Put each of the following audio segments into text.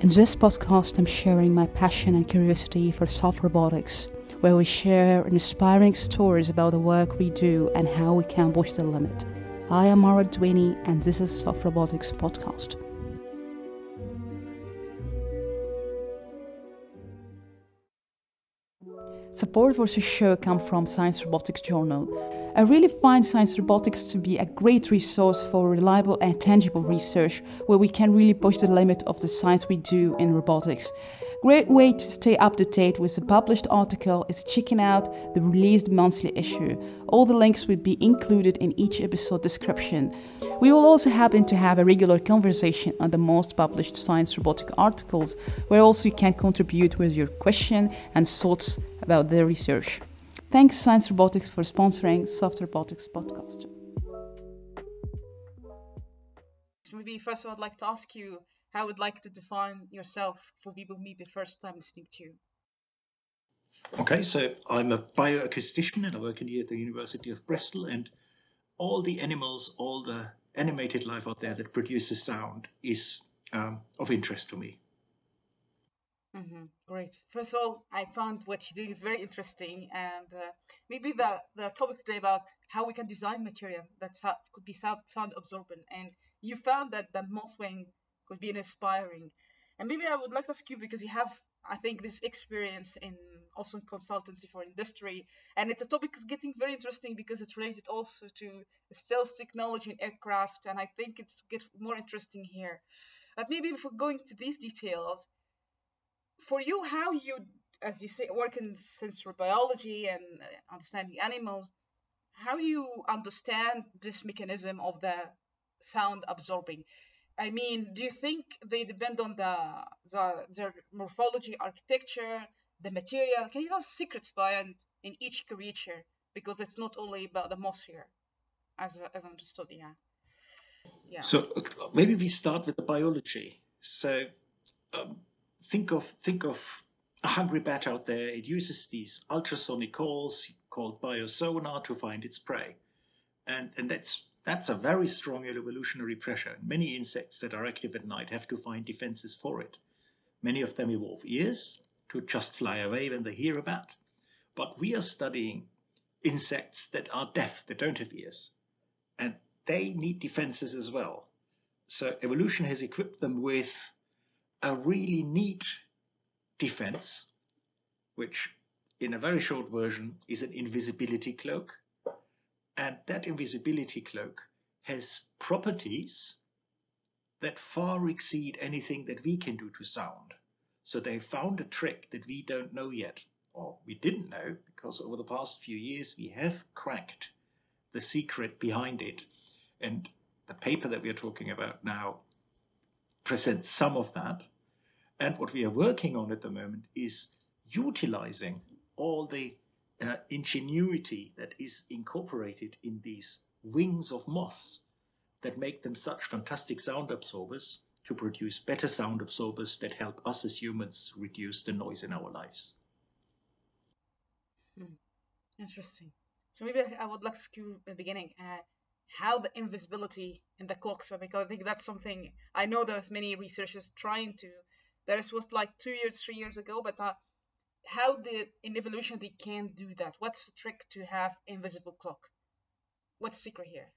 In this podcast, I'm sharing my passion and curiosity for soft robotics, where we share inspiring stories about the work we do and how we can push the limit. I am Mara Dwiney, and this is Soft Robotics Podcast. Support for show comes from Science Robotics Journal. I really find Science Robotics to be a great resource for reliable and tangible research where we can really push the limit of the science we do in robotics. Great way to stay up to date with the published article is checking out the released monthly issue. All the links will be included in each episode description. We will also happen to have a regular conversation on the most published science robotic articles, where also you can contribute with your question and thoughts about the research. Thanks Science Robotics for sponsoring Soft Robotics podcast. Maybe first of all, I'd like to ask you how would like to define yourself for people who maybe first time listening to you? Okay, so I'm a bioacoustician and I work in here at the University of Bristol and all the animals, all the animated life out there that produces sound is um, of interest to me. Mm-hmm. Great. First of all, I found what you're doing is very interesting, and uh, maybe the the topic today about how we can design material that could be sound, absorbent. And you found that the moth wing could be inspiring. And maybe I would like to ask you because you have, I think, this experience in also in consultancy for industry, and it's a topic is getting very interesting because it's related also to stealth technology in aircraft, and I think it's get more interesting here. But maybe before going to these details, for you, how you, as you say, work in sensory biology and understanding animals, how you understand this mechanism of the sound absorbing I mean, do you think they depend on the, the their morphology, architecture, the material? Can you have secrets behind in each creature? Because it's not only about the moss here, as as understood. Yeah. Yeah. So maybe we start with the biology. So um, think of think of a hungry bat out there. It uses these ultrasonic calls called biosonar to find its prey, and and that's that's a very strong evolutionary pressure. Many insects that are active at night have to find defenses for it. Many of them evolve ears to just fly away when they hear a bat. But we are studying insects that are deaf, that don't have ears. And they need defenses as well. So evolution has equipped them with a really neat defense, which in a very short version is an invisibility cloak and that invisibility cloak has properties that far exceed anything that we can do to sound. So they found a trick that we don't know yet, or we didn't know, because over the past few years we have cracked the secret behind it. And the paper that we are talking about now presents some of that. And what we are working on at the moment is utilizing all the uh, ingenuity that is incorporated in these wings of moths that make them such fantastic sound absorbers to produce better sound absorbers that help us as humans reduce the noise in our lives. Hmm. Interesting. So maybe I would like to at the beginning uh, how the invisibility in the clocks, because I think that's something I know there's many researchers trying to. There was like two years, three years ago, but uh, how the in evolution they can do that? What's the trick to have invisible clock? What's the secret here?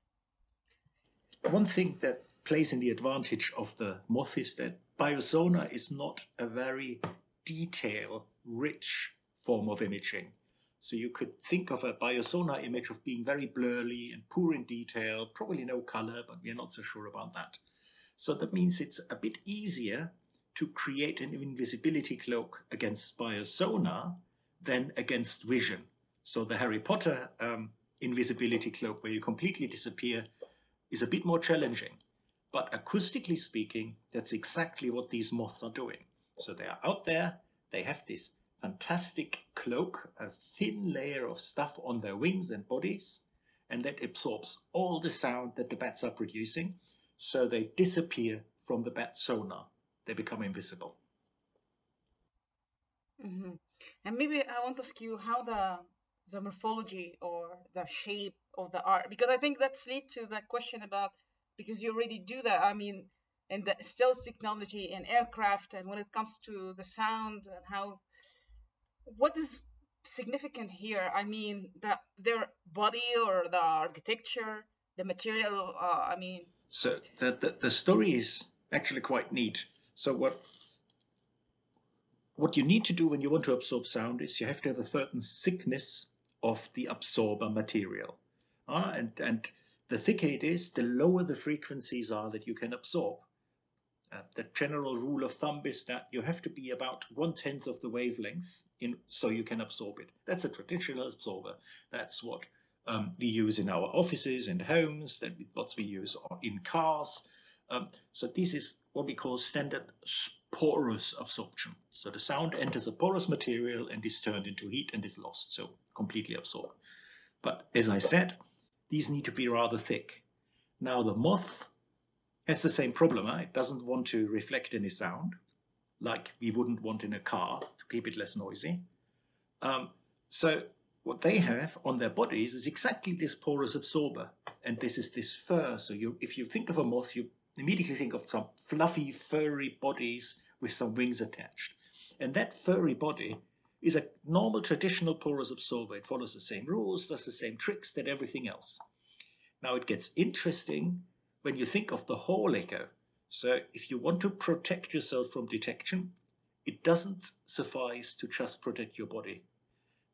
One thing that plays in the advantage of the moth is that biosonar is not a very detail rich form of imaging. So you could think of a biosonar image of being very blurry and poor in detail, probably no color, but we're not so sure about that. So that means it's a bit easier to create an invisibility cloak against biosonar than against vision. So the Harry Potter um, invisibility cloak, where you completely disappear, is a bit more challenging. But acoustically speaking, that's exactly what these moths are doing. So they are out there, they have this fantastic cloak, a thin layer of stuff on their wings and bodies, and that absorbs all the sound that the bats are producing. So they disappear from the bat sonar they become invisible. Mm-hmm. And maybe I want to ask you how the the morphology or the shape of the art, because I think that's lead to the question about because you already do that. I mean, in the stealth technology in aircraft and when it comes to the sound and how what is significant here i mean that their body or the architecture the material uh, i mean so the, the, the story is actually quite neat so what what you need to do when you want to absorb sound is you have to have a certain thickness of the absorber material uh, and and the thicker it is the lower the frequencies are that you can absorb uh, the general rule of thumb is that you have to be about one tenth of the wavelength in so you can absorb it. That's a traditional absorber. That's what um, we use in our offices and homes. That what we use in cars. Um, so this is what we call standard porous absorption. So the sound enters a porous material and is turned into heat and is lost, so completely absorbed. But as I said, these need to be rather thick. Now the moth has the same problem. Huh? It doesn't want to reflect any sound, like we wouldn't want in a car to keep it less noisy. Um, so what they have on their bodies is exactly this porous absorber, and this is this fur. So you, if you think of a moth, you immediately think of some fluffy, furry bodies with some wings attached. And that furry body is a normal traditional porous absorber. It follows the same rules, does the same tricks that everything else. Now it gets interesting when you think of the Hall echo. So if you want to protect yourself from detection, it doesn't suffice to just protect your body.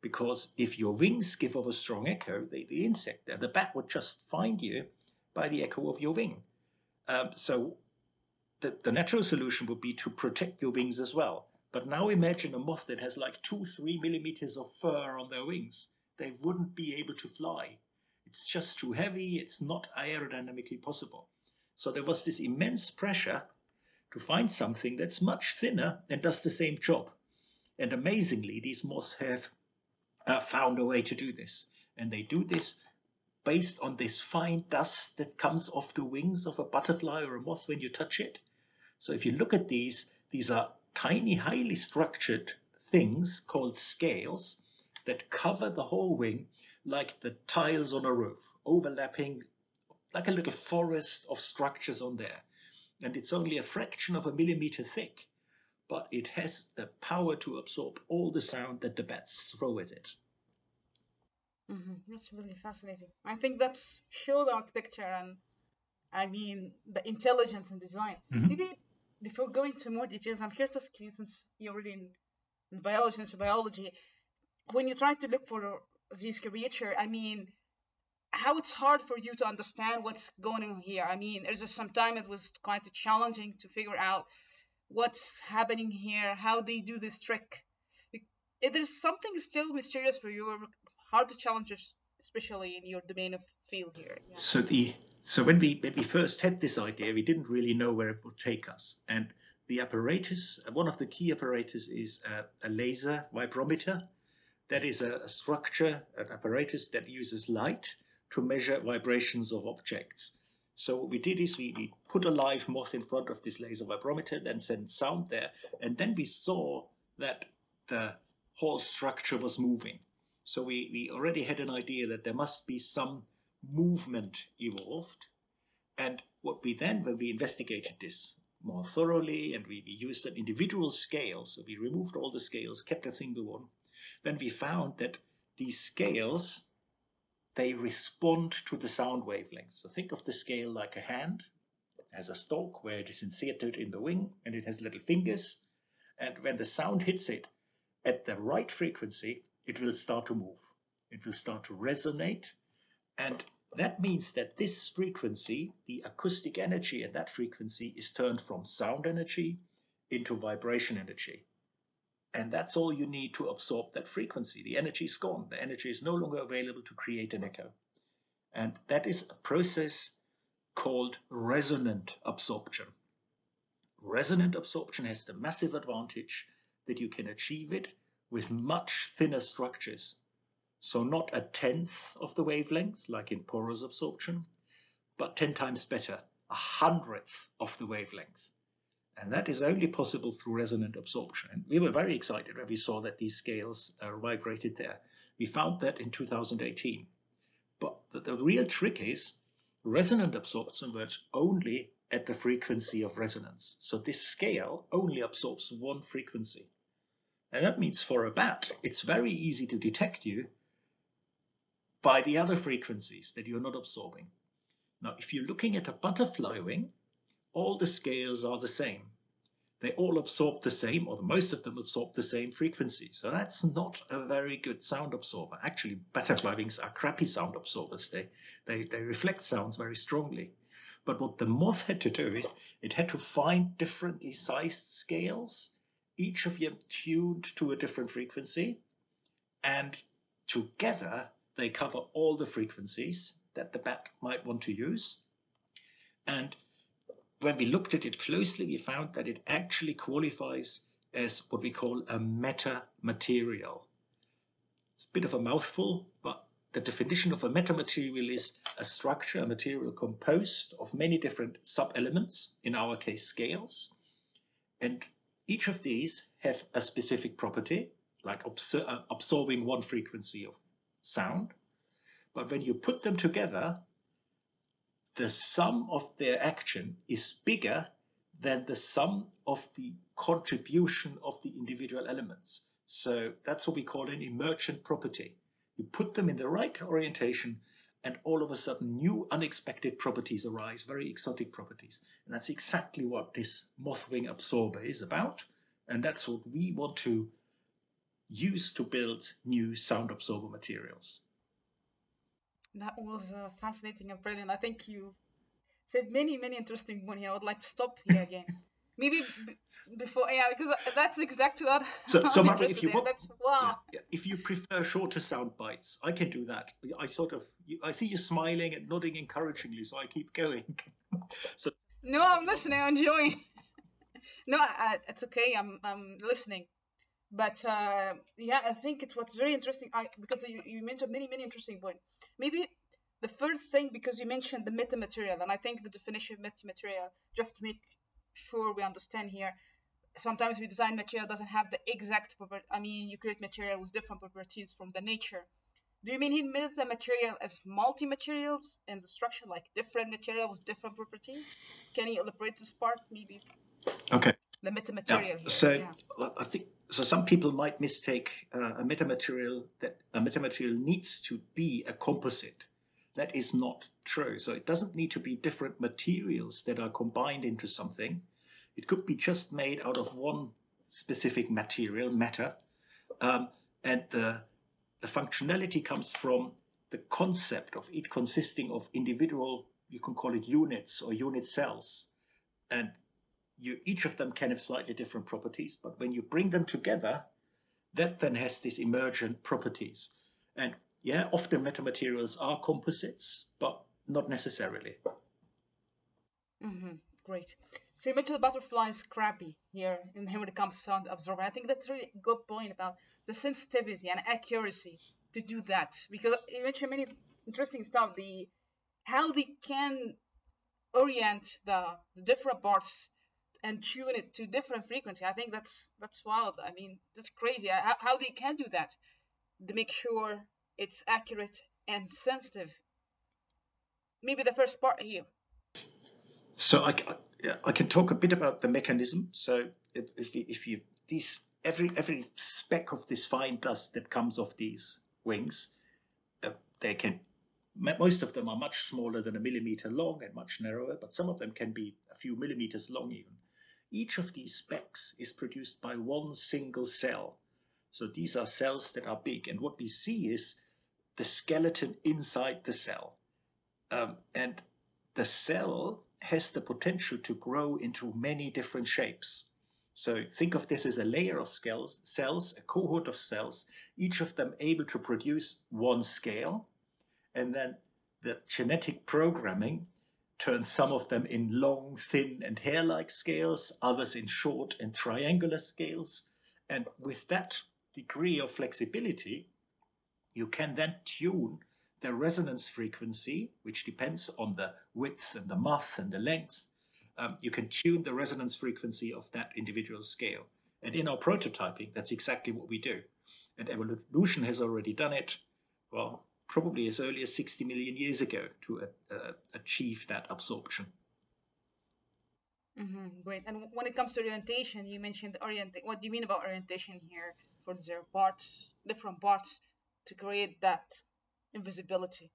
Because if your wings give off a strong echo, the, the insect there, the bat would just find you by the echo of your wing. Um, so the, the natural solution would be to protect your wings as well. But now imagine a moth that has like two, three millimeters of fur on their wings. They wouldn't be able to fly. It's just too heavy. It's not aerodynamically possible. So there was this immense pressure to find something that's much thinner and does the same job. And amazingly, these moths have uh, found a way to do this. And they do this based on this fine dust that comes off the wings of a butterfly or a moth when you touch it. So if you look at these, these are tiny, highly structured things called scales that cover the whole wing like the tiles on a roof, overlapping like a little forest of structures on there. And it's only a fraction of a millimeter thick, but it has the power to absorb all the sound that the bats throw at it. Mm-hmm. That's really fascinating. I think that's show the architecture and I mean the intelligence and design. Mm-hmm. Maybe before going to more details, I'm curious to ask you since you're already in, in biology and biology, when you try to look for this creature, I mean, how it's hard for you to understand what's going on here. I mean, there's just some time it was quite challenging to figure out what's happening here, how they do this trick. There's something still mysterious for you, or hard to challenge, especially in your domain of field here. Yeah. So the so when we when we first had this idea, we didn't really know where it would take us, and the apparatus, uh, one of the key apparatus is a, a laser vibrometer that is a, a structure, an apparatus that uses light to measure vibrations of objects. So what we did is we, we put a live moth in front of this laser vibrometer, then sent sound there, and then we saw that the whole structure was moving. So we, we already had an idea that there must be some movement evolved. And what we then, when we investigated this more thoroughly and we, we used an individual scale, so we removed all the scales, kept a single one, then we found that these scales, they respond to the sound wavelength. So think of the scale like a hand. It has a stalk where it is inserted in the wing and it has little fingers. And when the sound hits it at the right frequency, it will start to move. It will start to resonate. And that means that this frequency, the acoustic energy at that frequency, is turned from sound energy into vibration energy. And that's all you need to absorb that frequency. The energy is gone. The energy is no longer available to create an echo. And that is a process called resonant absorption. Resonant absorption has the massive advantage that you can achieve it with much thinner structures. So not a tenth of the wavelengths like in porous absorption, but 10 times better, a hundredth of the wavelength. And that is only possible through resonant absorption. And we were very excited when we saw that these scales uh, migrated there. We found that in 2018. But the, the real trick is resonant absorption works only at the frequency of resonance. So this scale only absorbs one frequency. And that means for a bat, it's very easy to detect you by the other frequencies that you're not absorbing. Now, if you're looking at a butterfly wing, all the scales are the same. They all absorb the same, or most of them absorb the same frequency. So that's not a very good sound absorber. Actually, butterfly wings are crappy sound absorbers. They, they, they reflect sounds very strongly. But what the moth had to do, it, it had to find differently sized scales, each of them tuned to a different frequency, and together they cover all the frequencies that the bat might want to use. And when we looked at it closely, we found that it actually qualifies as what we call a meta material. It's a bit of a mouthful, but the definition of a metamaterial is a structure, a material composed of many different sub-elements, in our case scales. And each of these have a specific property, like absor uh, absorbing one frequency of sound. But when you put them together, the sum of their action is bigger than the sum of the contribution of the individual elements. So that's what we call an emergent property. You put them in the right orientation and all of a sudden new unexpected properties arise, very exotic properties. And that's exactly what this mothwing absorber is about. And that's what we want to use to build new sound absorber materials. That was uh, fascinating and brilliant. I think you said many, many interesting points here. I would like to stop here again. Maybe b- before, yeah, because that's exactly what. So, so Margaret, if you want, that's, wow. Yeah, yeah, if you prefer shorter sound bites, I can do that. I sort of, I see you smiling and nodding encouragingly, so I keep going. so. No, I'm listening. I'm enjoying. no, I, it's okay. I'm, I'm listening. But uh, yeah, I think it's what's very interesting. I because you, you mentioned many, many interesting points. Maybe the first thing because you mentioned the metamaterial, and I think the definition of metamaterial, just to make sure we understand here, sometimes we design material doesn't have the exact property. I mean, you create material with different properties from the nature. Do you mean he meant the material as multi-materials in the structure, like different materials with different properties? Can you elaborate this part, maybe? Okay. The metamaterial. Yeah. So yeah. I think so. Some people might mistake uh, a metamaterial that a metamaterial needs to be a composite that is not true. So it doesn't need to be different materials that are combined into something. It could be just made out of one specific material, matter, um, and the, the functionality comes from the concept of it consisting of individual, you can call it units or unit cells. And you, each of them can have slightly different properties, but when you bring them together, that then has these emergent properties. And yeah, often metamaterials are composites, but not necessarily. Mm-hmm. Great. So you mentioned the butterfly is crappy here in when it comes to sound. I think that's a really good point about the sensitivity and accuracy to do that because you mentioned many interesting stuff. The how they can orient the, the different parts and tune it to different frequency. I think that's that's wild. I mean, that's crazy. How, how they can do that to make sure it's accurate and sensitive. Maybe the first part here. So I, I can talk a bit about the mechanism. So if you, if you these every every speck of this fine dust that comes off these wings, they can most of them are much smaller than a millimeter long and much narrower, but some of them can be a few millimeters long even. Each of these specks is produced by one single cell. So these are cells that are big. And what we see is the skeleton inside the cell. Um, and the cell has the potential to grow into many different shapes. So think of this as a layer of scales, cells, a cohort of cells, each of them able to produce one scale. And then the genetic programming turns some of them in long, thin, and hair-like scales, others in short and triangular scales. And with that degree of flexibility, you can then tune the resonance frequency, which depends on the width and the moth and the length. Um, you can tune the resonance frequency of that individual scale. And in our prototyping, that's exactly what we do. And evolution has already done it, well, probably as early as 60 million years ago to uh, uh, achieve that absorption. Mm-hmm, great. And when it comes to orientation, you mentioned orientation. What do you mean about orientation here? For their parts, different parts, to create that invisibility.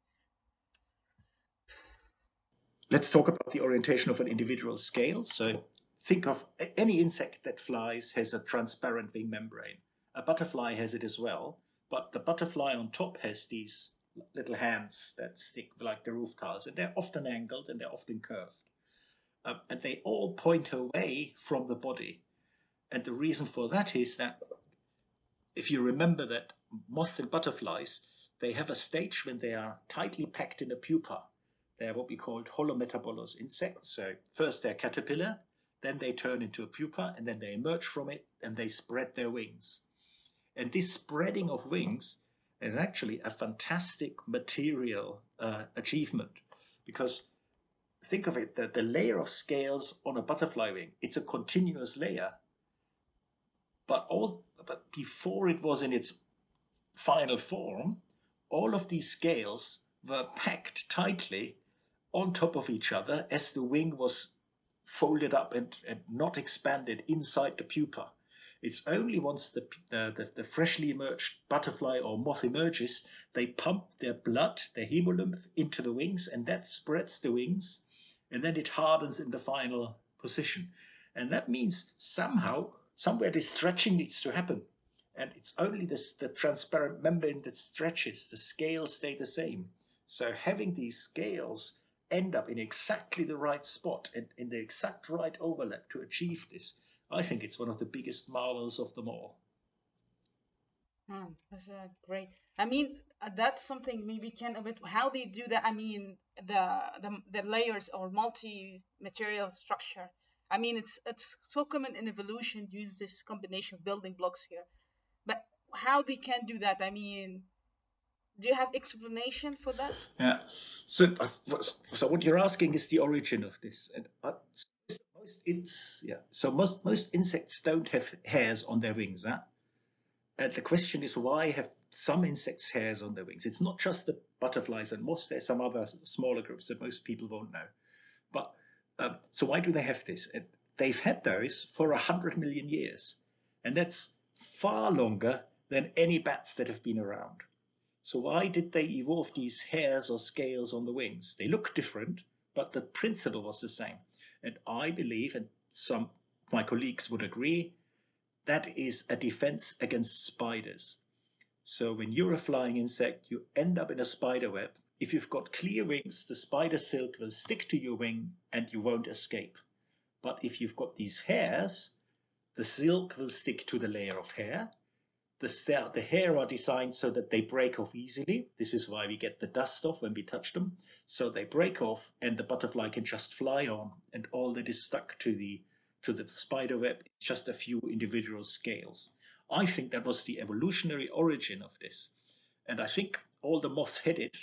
Let's talk about the orientation of an individual scale. So think of any insect that flies has a transparent wing membrane. A butterfly has it as well, but the butterfly on top has these little hands that stick like the roof tiles, and they're often angled and they're often curved. Um, and they all point away from the body. And the reason for that is that if you remember that moths and butterflies, they have a stage when they are tightly packed in a pupa. They're what we call holometabolous insects. So first they're caterpillar, then they turn into a pupa, and then they emerge from it and they spread their wings. And this spreading of wings is actually a fantastic material uh, achievement because think of it that the layer of scales on a butterfly wing it's a continuous layer but all but before it was in its final form all of these scales were packed tightly on top of each other as the wing was folded up and, and not expanded inside the pupa it's only once the, uh, the, the, freshly emerged butterfly or moth emerges, they pump their blood, their hemolymph, into the wings, and that spreads the wings, and then it hardens in the final position. And that means somehow, somewhere this stretching needs to happen. And it's only this, the transparent membrane that stretches, the scales stay the same. So having these scales end up in exactly the right spot and in the exact right overlap to achieve this I think it's one of the biggest marvels of them all. Hmm, that's uh, great. I mean, uh, that's something maybe can a bit how they do that. I mean, the the, the layers or multi-material structure. I mean, it's it's so common in evolution use this combination of building blocks here, but how they can do that? I mean, do you have explanation for that? Yeah. So, uh, so what you're asking is the origin of this, and uh, most it's yeah. So most most insects don't have hairs on their wings. Huh? And the question is why have some insects hairs on their wings? It's not just the butterflies and moths. There's some other smaller groups that most people won't know. Um, so why do they have this? And they've had those for a hundred million years, and that's far longer than any bats that have been around. So why did they evolve these hairs or scales on the wings? They look different, but the principle was the same. And I believe, and some my colleagues would agree, that is a defense against spiders. So when you're a flying insect, you end up in a spider web. If you've got clear wings, the spider silk will stick to your wing and you won't escape. But if you've got these hairs, the silk will stick to the layer of hair. The, the hair are designed so that they break off easily. This is why we get the dust off when we touch them. So they break off and the butterfly can just fly on and all that is stuck to the to the spider web is just a few individual scales. I think that was the evolutionary origin of this. And I think all the moths had it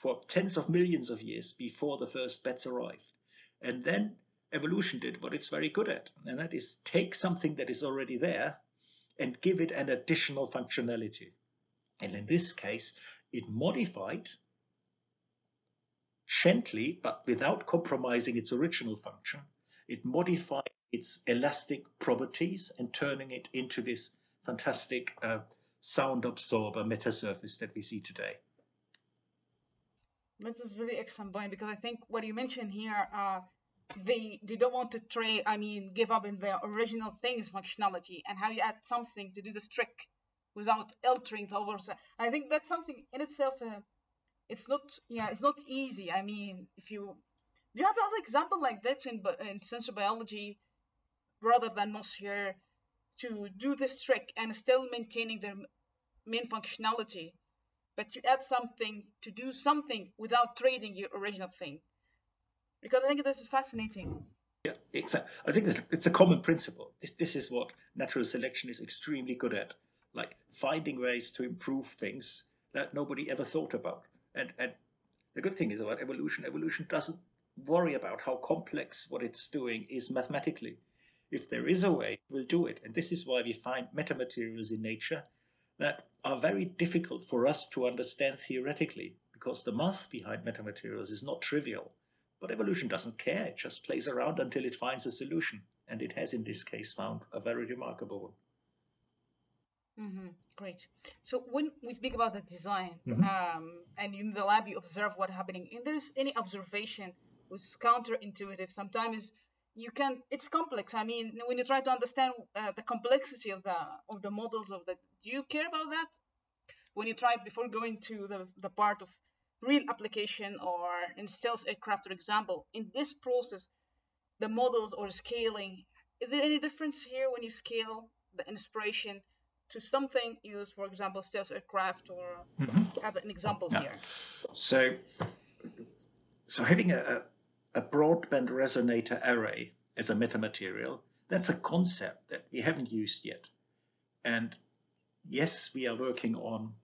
for tens of millions of years before the first bats arrived. And then evolution did what it's very good at, and that is take something that is already there and give it an additional functionality. And in this case, it modified gently, but without compromising its original function, it modified its elastic properties and turning it into this fantastic uh, sound absorber metasurface that we see today. This is really excellent point because I think what you mentioned here, uh, they they don't want to trade. I mean, give up in their original things functionality and how you add something to do this trick without altering the overall. I think that's something in itself. Uh, it's not yeah it's not easy i mean if you do you have another example like that in, in sensor biology rather than moss here to do this trick and still maintaining their main functionality but you add something to do something without trading your original thing because i think this is fascinating yeah, exactly. I think it's a common principle. This this is what natural selection is extremely good at, like finding ways to improve things that nobody ever thought about. And, and the good thing is about evolution, evolution doesn't worry about how complex what it's doing is mathematically. If there is a way, we'll do it. And this is why we find metamaterials in nature that are very difficult for us to understand theoretically, because the math behind metamaterials is not trivial. But evolution doesn't care. It just plays around until it finds a solution. And it has, in this case, found a very remarkable one. Mm-hmm. Great. So when we speak about the design, mm-hmm. um, and in the lab you observe what's happening, and there's any observation was counterintuitive. Sometimes you can. It's complex. I mean, when you try to understand uh, the complexity of the of the models of the, do you care about that? When you try before going to the the part of real application or in stealth aircraft, for example, in this process, the models or scaling, is there any difference here when you scale the inspiration to something used, for example, stealth aircraft, or mm-hmm. have an example yeah. here? So, so having a, a broadband resonator array as a metamaterial, that's a concept that we haven't used yet. And yes, we are working on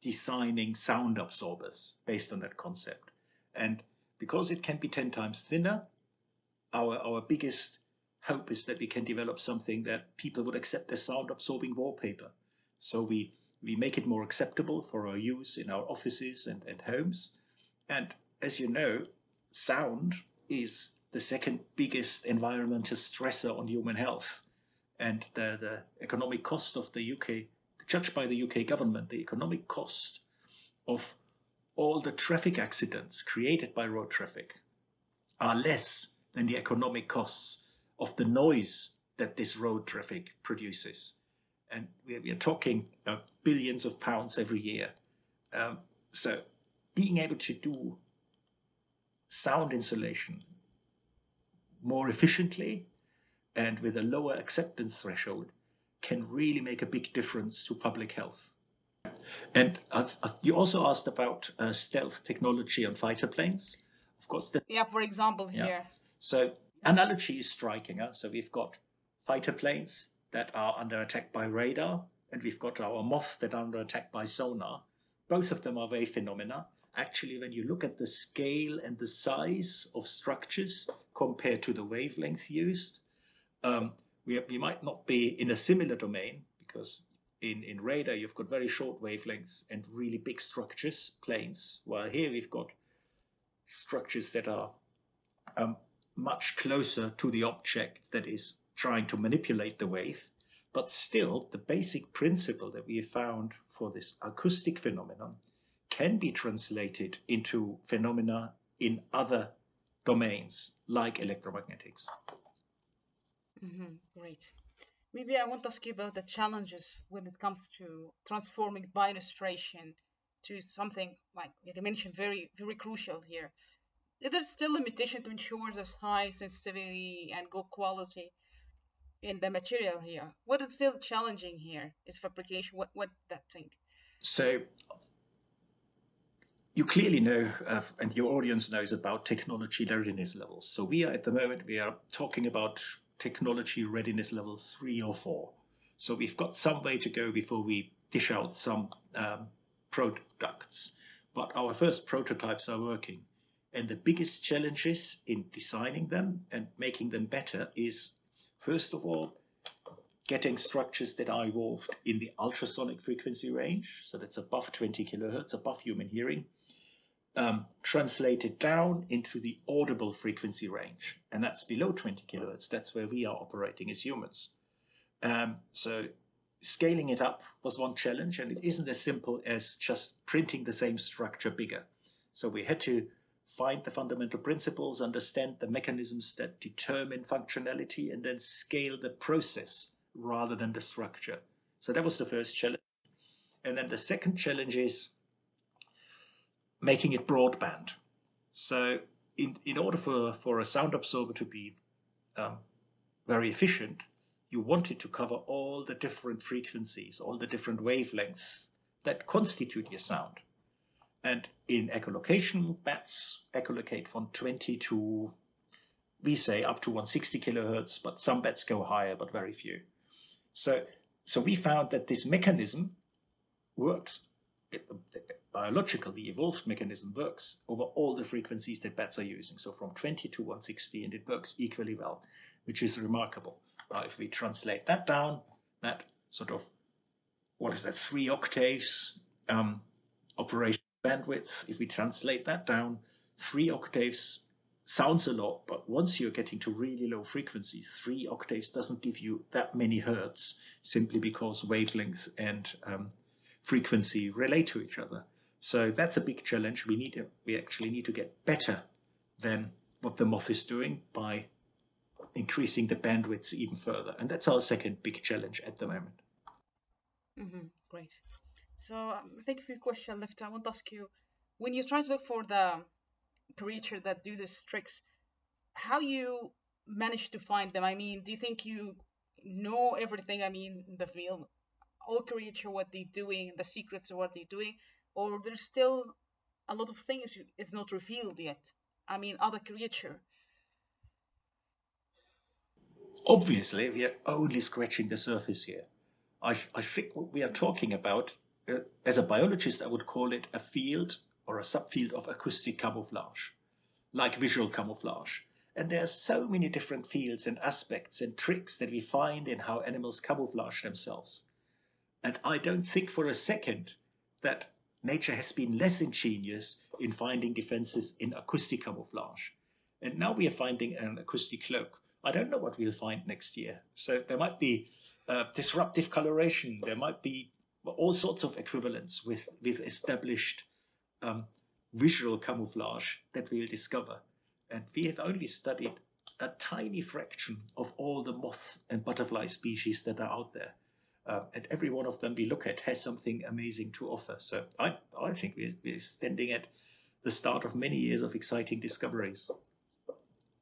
designing sound absorbers based on that concept. And because it can be 10 times thinner, our, our biggest hope is that we can develop something that people would accept as sound absorbing wallpaper. So we, we make it more acceptable for our use in our offices and, and homes. And as you know, sound is the second biggest environmental stressor on human health. And the, the economic cost of the UK, judged by the UK government, the economic cost of all the traffic accidents created by road traffic are less than the economic costs of the noise that this road traffic produces. And we, are talking billions of pounds every year. Um, so being able to do sound insulation more efficiently and with a lower acceptance threshold can really make a big difference to public health. And uh, you also asked about uh, stealth technology on fighter planes. Of course, the, yeah. For example, yeah. here. So analogy is striking. Huh? So we've got fighter planes that are under attack by radar, and we've got our moths that are under attack by sonar. Both of them are wave phenomena. Actually, when you look at the scale and the size of structures compared to the wavelength used, um, we, we might not be in a similar domain because in, in radar you've got very short wavelengths and really big structures, planes, while here we've got structures that are um, much closer to the object that is trying to manipulate the wave. But still, the basic principle that we found for this acoustic phenomenon can be translated into phenomena in other domains like electromagnetics. Mm-hmm. Great. Maybe I want to ask you about the challenges when it comes to transforming bioinspiration to something like you mentioned, very very crucial here. Is there still limitation to ensure this high sensitivity and good quality in the material here? What is still challenging here is fabrication. What what that thing? So you clearly know, uh, and your audience knows about technology readiness levels. So we are at the moment we are talking about technology readiness level three or four. So we've got some way to go before we dish out some um, products. But our first prototypes are working. And the biggest challenges in designing them and making them better is, first of all, getting structures that are evolved in the ultrasonic frequency range. So that's above 20 kilohertz, above human hearing um, translated down into the audible frequency range, and that's below 20 kilohertz. That's where we are operating as humans. Um, so scaling it up was one challenge, and it isn't as simple as just printing the same structure bigger. So we had to find the fundamental principles, understand the mechanisms that determine functionality, and then scale the process rather than the structure. So that was the first challenge. And then the second challenge is making it broadband. So in, in order for, for a sound absorber to be um, very efficient, you want it to cover all the different frequencies, all the different wavelengths that constitute your sound. And in echolocation, bats echolocate from 20 to, we say, up to 160 kilohertz, but some bats go higher, but very few. So, so we found that this mechanism works the evolved mechanism works over all the frequencies that bats are using. So from 20 to 160, and it works equally well, which is remarkable. Now, if we translate that down, that sort of, what is that, three octaves um, operation bandwidth, if we translate that down, three octaves sounds a lot, but once you're getting to really low frequencies, three octaves doesn't give you that many hertz simply because wavelength and um, frequency relate to each other. So that's a big challenge. We need we actually need to get better than what the moth is doing by increasing the bandwidths even further. And that's our second big challenge at the moment. Mm-hmm. Great. So um, thank you for your question, Lifter. I want to ask you, when you try to look for the creature that do these tricks, how you manage to find them? I mean, do you think you know everything? I mean, the field, all creature, what they're doing, the secrets of what they're doing, or there's still a lot of things is not revealed yet. I mean, other creature. Obviously, we are only scratching the surface here. I, I think what we are talking about, uh, as a biologist, I would call it a field or a subfield of acoustic camouflage, like visual camouflage. And there are so many different fields and aspects and tricks that we find in how animals camouflage themselves. And I don't think for a second that nature has been less ingenious in finding defenses in acoustic camouflage. And now we are finding an acoustic cloak. I don't know what we'll find next year. So there might be uh, disruptive coloration. There might be all sorts of equivalents with, with established um, visual camouflage that we'll discover. And we have only studied a tiny fraction of all the moth and butterfly species that are out there. Uh, and every one of them we look at has something amazing to offer. So I, I think we're, we're standing at the start of many years of exciting discoveries.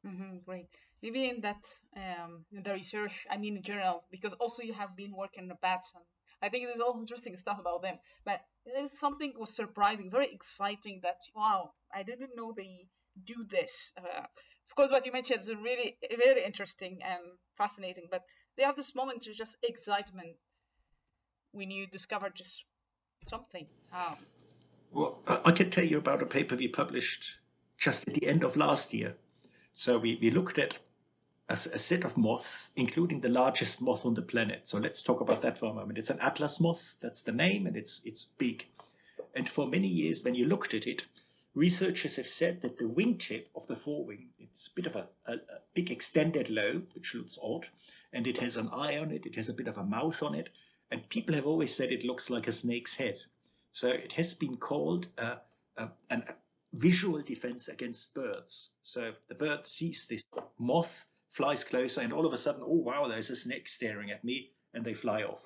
Mm-hmm, great. Maybe in that, um, in the research, I mean in general, because also you have been working on bats, and I think there's also interesting stuff about them. But there's something was surprising, very exciting. That wow, I didn't know they do this. Uh, of course, what you mentioned is really very interesting and fascinating. But they have this moment of just excitement when you discover just something. Um, well, I can tell you about a paper we published just at the end of last year. So we, we looked at a, a, set of moths, including the largest moth on the planet. So let's talk about that for a moment. It's an atlas moth, that's the name, and it's it's big. And for many years, when you looked at it, researchers have said that the wingtip of the forewing, it's a bit of a, a, a big extended lobe, which looks odd, and it has an eye on it, it has a bit of a mouth on it, and people have always said it looks like a snake's head. So it has been called uh, a, a visual defense against birds. So the bird sees this moth, flies closer, and all of a sudden, oh wow, there's a snake staring at me, and they fly off.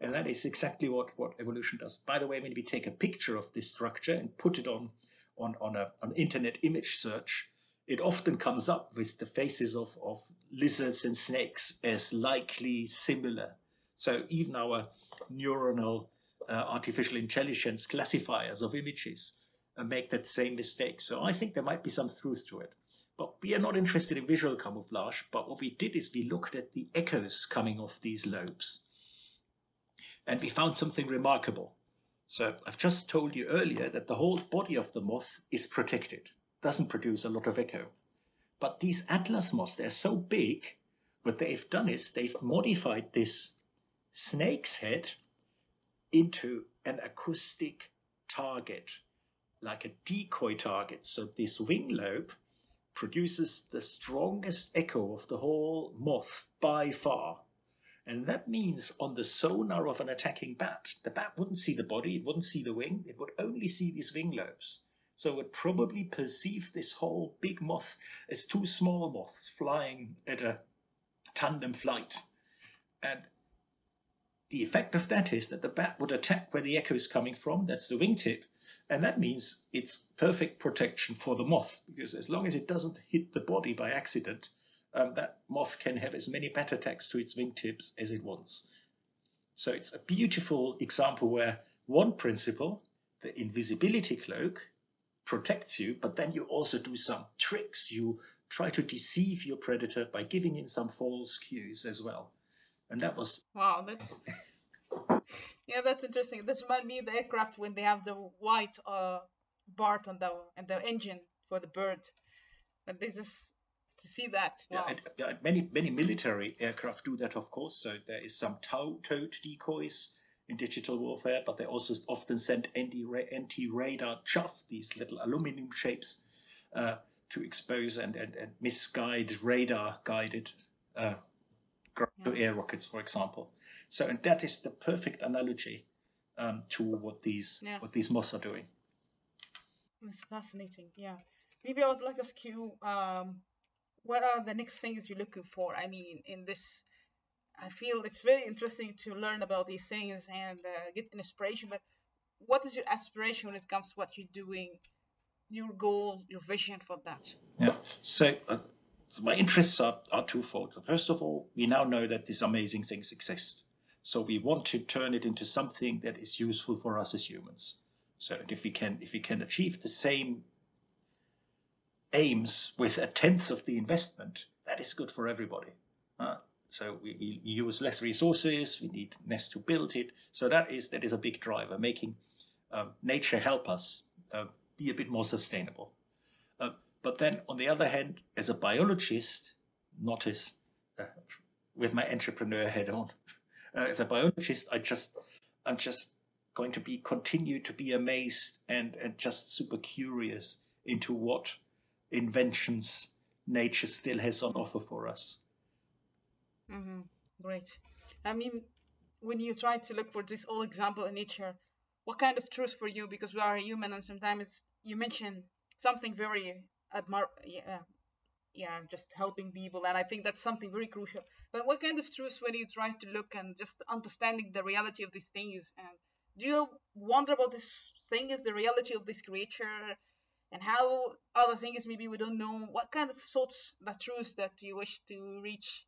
And that is exactly what, what evolution does. By the way, when we take a picture of this structure and put it on on, on a, an internet image search, it often comes up with the faces of, of lizards and snakes as likely similar so even our neuronal uh, artificial intelligence classifiers of images uh, make that same mistake. So I think there might be some truth to it. But we are not interested in visual camouflage. But what we did is we looked at the echoes coming off these lobes. And we found something remarkable. So I've just told you earlier that the whole body of the moth is protected, doesn't produce a lot of echo. But these atlas moths, they're so big, what they've done is they've modified this snake's head into an acoustic target, like a decoy target. So this wing lobe produces the strongest echo of the whole moth by far. And that means on the sonar of an attacking bat, the bat wouldn't see the body, it wouldn't see the wing, it would only see these wing lobes. So it would probably perceive this whole big moth as two small moths flying at a tandem flight. And the effect of that is that the bat would attack where the echo is coming from, that's the wingtip, and that means it's perfect protection for the moth, because as long as it doesn't hit the body by accident, um, that moth can have as many bat attacks to its wingtips as it wants. So it's a beautiful example where one principle, the invisibility cloak, protects you, but then you also do some tricks. You try to deceive your predator by giving him some false cues as well and that was wow. That's yeah, that's interesting. This reminds me of the aircraft when they have the white uh, part on the and the engine for the bird, and this is to see that. Wow. Yeah, and, many many military aircraft do that, of course. So there is some tow, towed decoys in digital warfare, but they also often send anti anti radar chaff, these little aluminum shapes, uh, to expose and, and, and misguide radar guided uh, yeah. air rockets, for example. So, and that is the perfect analogy um, to what these yeah. what these moths are doing. It's fascinating. Yeah, maybe I would like to ask you, um, what are the next things you're looking for? I mean, in this, I feel it's very interesting to learn about these things and uh, get inspiration. But what is your aspiration when it comes to what you're doing? Your goal, your vision for that? Yeah. So. Uh, so my interests are, are twofold. First of all, we now know that these amazing things exist. So we want to turn it into something that is useful for us as humans. So if we can if we can achieve the same aims with a tenth of the investment, that is good for everybody. Uh, so we, we, use less resources, we need less to build it. So that is that is a big driver, making um, nature help us uh, be a bit more sustainable. But then, on the other hand, as a biologist, not as uh, with my entrepreneur head on, uh, as a biologist, I just I'm just going to be continue to be amazed and and just super curious into what inventions nature still has on offer for us. Mm-hmm. Great. I mean, when you try to look for this old example in nature, what kind of truth for you? Because we are human, and sometimes you mention something very admire, yeah, yeah, just helping people, and I think that's something very crucial. But what kind of truth when you try to look and just understanding the reality of these things, and do you wonder about this thing is the reality of this creature, and how other things maybe we don't know? What kind of thoughts, the truths that you wish to reach?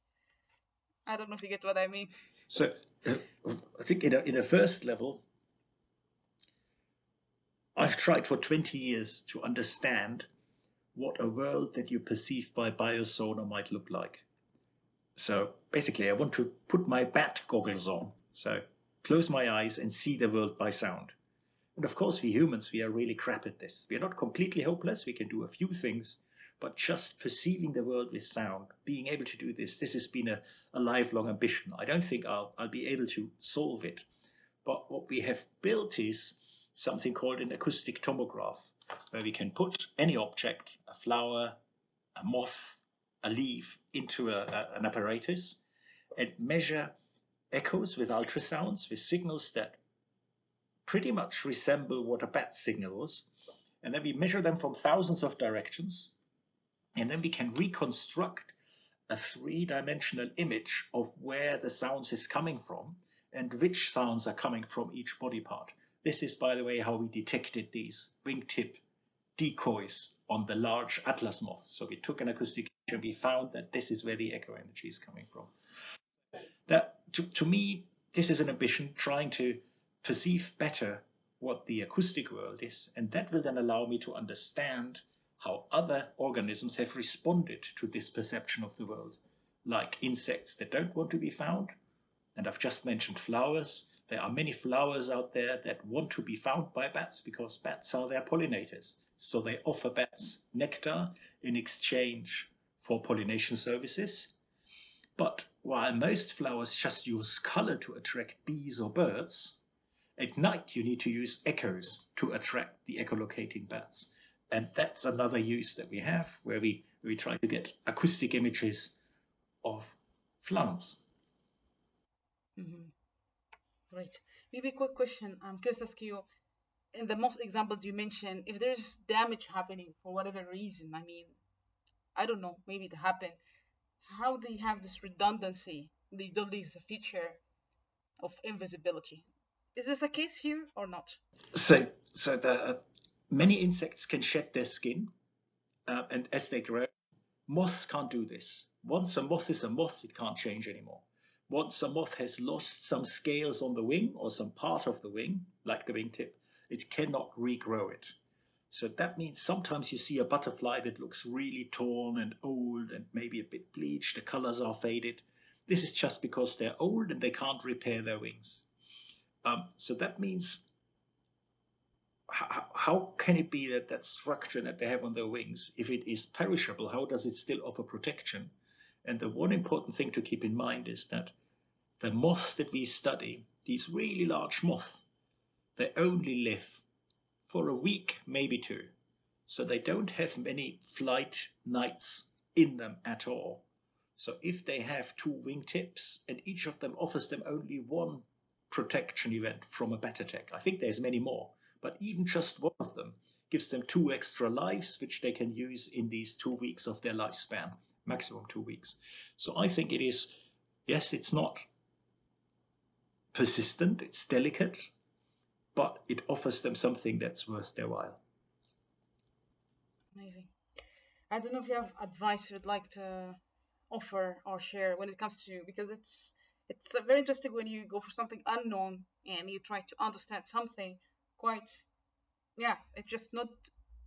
I don't know if you get what I mean. So, uh, I think in a, in a first level, I've tried for 20 years to understand what a world that you perceive by biosonar might look like. So basically, I want to put my bat goggles on. So close my eyes and see the world by sound. And of course, we humans, we are really crap at this. We are not completely hopeless. We can do a few things, but just perceiving the world with sound, being able to do this, this has been a, a lifelong ambition. I don't think I'll, I'll be able to solve it. But what we have built is something called an acoustic tomograph where we can put any object, flower, a moth, a leaf, into a, a, an apparatus and measure echoes with ultrasounds, with signals that pretty much resemble what a bat signals. And then we measure them from thousands of directions. And then we can reconstruct a three dimensional image of where the sounds is coming from and which sounds are coming from each body part. This is, by the way, how we detected these wingtip decoys on the large atlas moth. So we took an acoustic and we found that this is where the echo energy is coming from. That to, to me, this is an ambition trying to perceive better what the acoustic world is, and that will then allow me to understand how other organisms have responded to this perception of the world, like insects that don't want to be found. And I've just mentioned flowers. There are many flowers out there that want to be found by bats because bats are their pollinators. So they offer bats nectar in exchange for pollination services. But while most flowers just use color to attract bees or birds, at night you need to use echoes to attract the echolocating bats. And that's another use that we have where we, we try to get acoustic images of flowers. Mm-hmm. Right. Maybe a quick question. I'm curious to ask you, in the most examples you mentioned, if there's damage happening for whatever reason, I mean, I don't know, maybe it happened. How they have this redundancy? They don't lose a feature of invisibility. Is this a case here or not? So, so the uh, many insects can shed their skin, uh, and as they grow, moths can't do this. Once a moth is a moth, it can't change anymore. Once a moth has lost some scales on the wing or some part of the wing, like the wingtip, it cannot regrow it. So that means sometimes you see a butterfly that looks really torn and old and maybe a bit bleached, the colors are faded. This is just because they're old and they can't repair their wings. Um, so that means how, how can it be that that structure that they have on their wings, if it is perishable, how does it still offer protection? And the one important thing to keep in mind is that the moths that we study, these really large moths, they only live for a week, maybe two. So they don't have many flight nights in them at all. So if they have two wingtips and each of them offers them only one protection event from a bat attack, I think there's many more, but even just one of them gives them two extra lives, which they can use in these two weeks of their lifespan, maximum two weeks. So I think it is, yes, it's not persistent, it's delicate, but it offers them something that's worth their while. Amazing. I don't know if you have advice you'd like to offer or share when it comes to because it's it's very interesting when you go for something unknown and you try to understand something quite yeah it's just not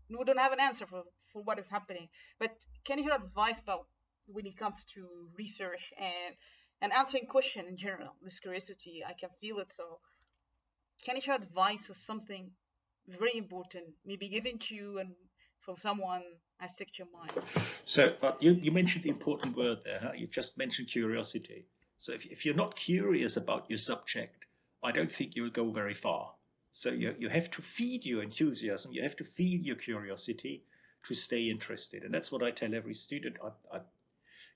we don't have an answer for, for what is happening but can you hear advice about when it comes to research and and answering question in general this curiosity i can feel it so can you share advice or something very important maybe given to you and from someone has stick to your mind so uh, you, you mentioned the important word there huh? you just mentioned curiosity so if, if you're not curious about your subject i don't think you'll go very far so you, you have to feed your enthusiasm, you have to feed your curiosity to stay interested. And that's what I tell every student. I, I,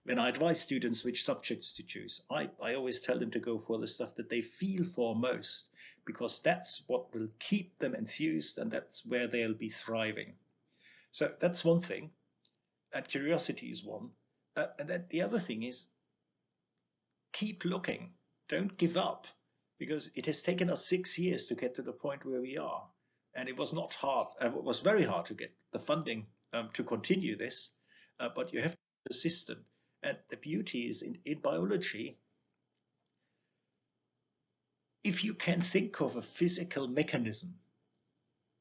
when I advise students which subjects to choose, I, I always tell them to go for the stuff that they feel for most, because that's what will keep them enthused and that's where they'll be thriving. So that's one thing. And curiosity is one. Uh, and then the other thing is keep looking. Don't give up because it has taken us six years to get to the point where we are. And it was not hard, uh, it was very hard to get the funding um, to continue this, uh, but you have to be persistent. And the beauty is in, in biology, if you can think of a physical mechanism,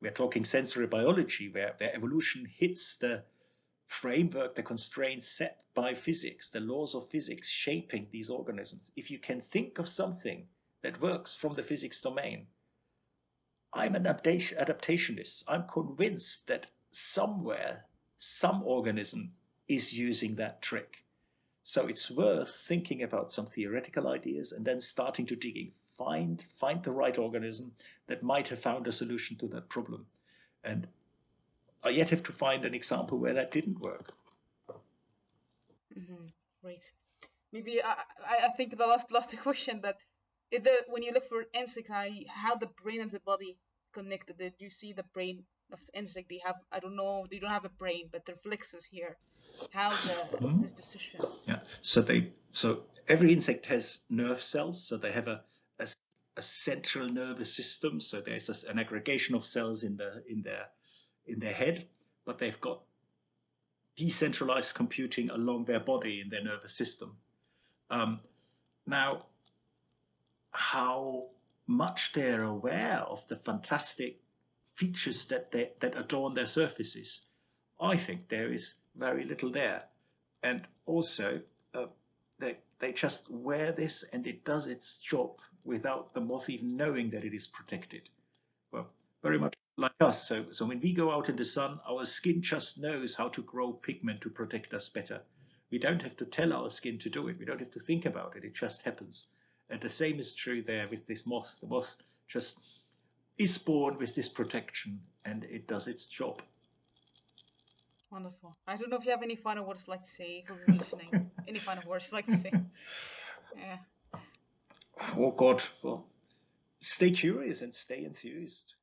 we're talking sensory biology, where, where evolution hits the framework, the constraints set by physics, the laws of physics shaping these organisms. If you can think of something that works from the physics domain. I'm an adaptationist. I'm convinced that somewhere, some organism is using that trick. So it's worth thinking about some theoretical ideas and then starting to digging. Find find the right organism that might have found a solution to that problem. And I yet have to find an example where that didn't work. Mm-hmm. Right. Maybe I, I think the last last question that the, when you look for insect, how the brain and the body connected. Do you see the brain of insect? They have, I don't know, they don't have a brain, but their flexes here. How the mm-hmm. this decision? Yeah. So they, so every insect has nerve cells. So they have a, a, central nervous system. So there's a, an aggregation of cells in the in their in their head, but they've got decentralized computing along their body in their nervous system. Um, now, how much they're aware of the fantastic features that they, that adorn their surfaces. I think there is very little there, and also uh, they they just wear this and it does its job without the moth even knowing that it is protected. Well, very much like us. So so when we go out in the sun, our skin just knows how to grow pigment to protect us better. We don't have to tell our skin to do it. We don't have to think about it. It just happens. And the same is true there with this moth. The moth just is born with this protection and it does its job. Wonderful. I don't know if you have any final words like to say for listening. any final words like to say? Yeah. Oh God. Well, stay curious and stay enthused.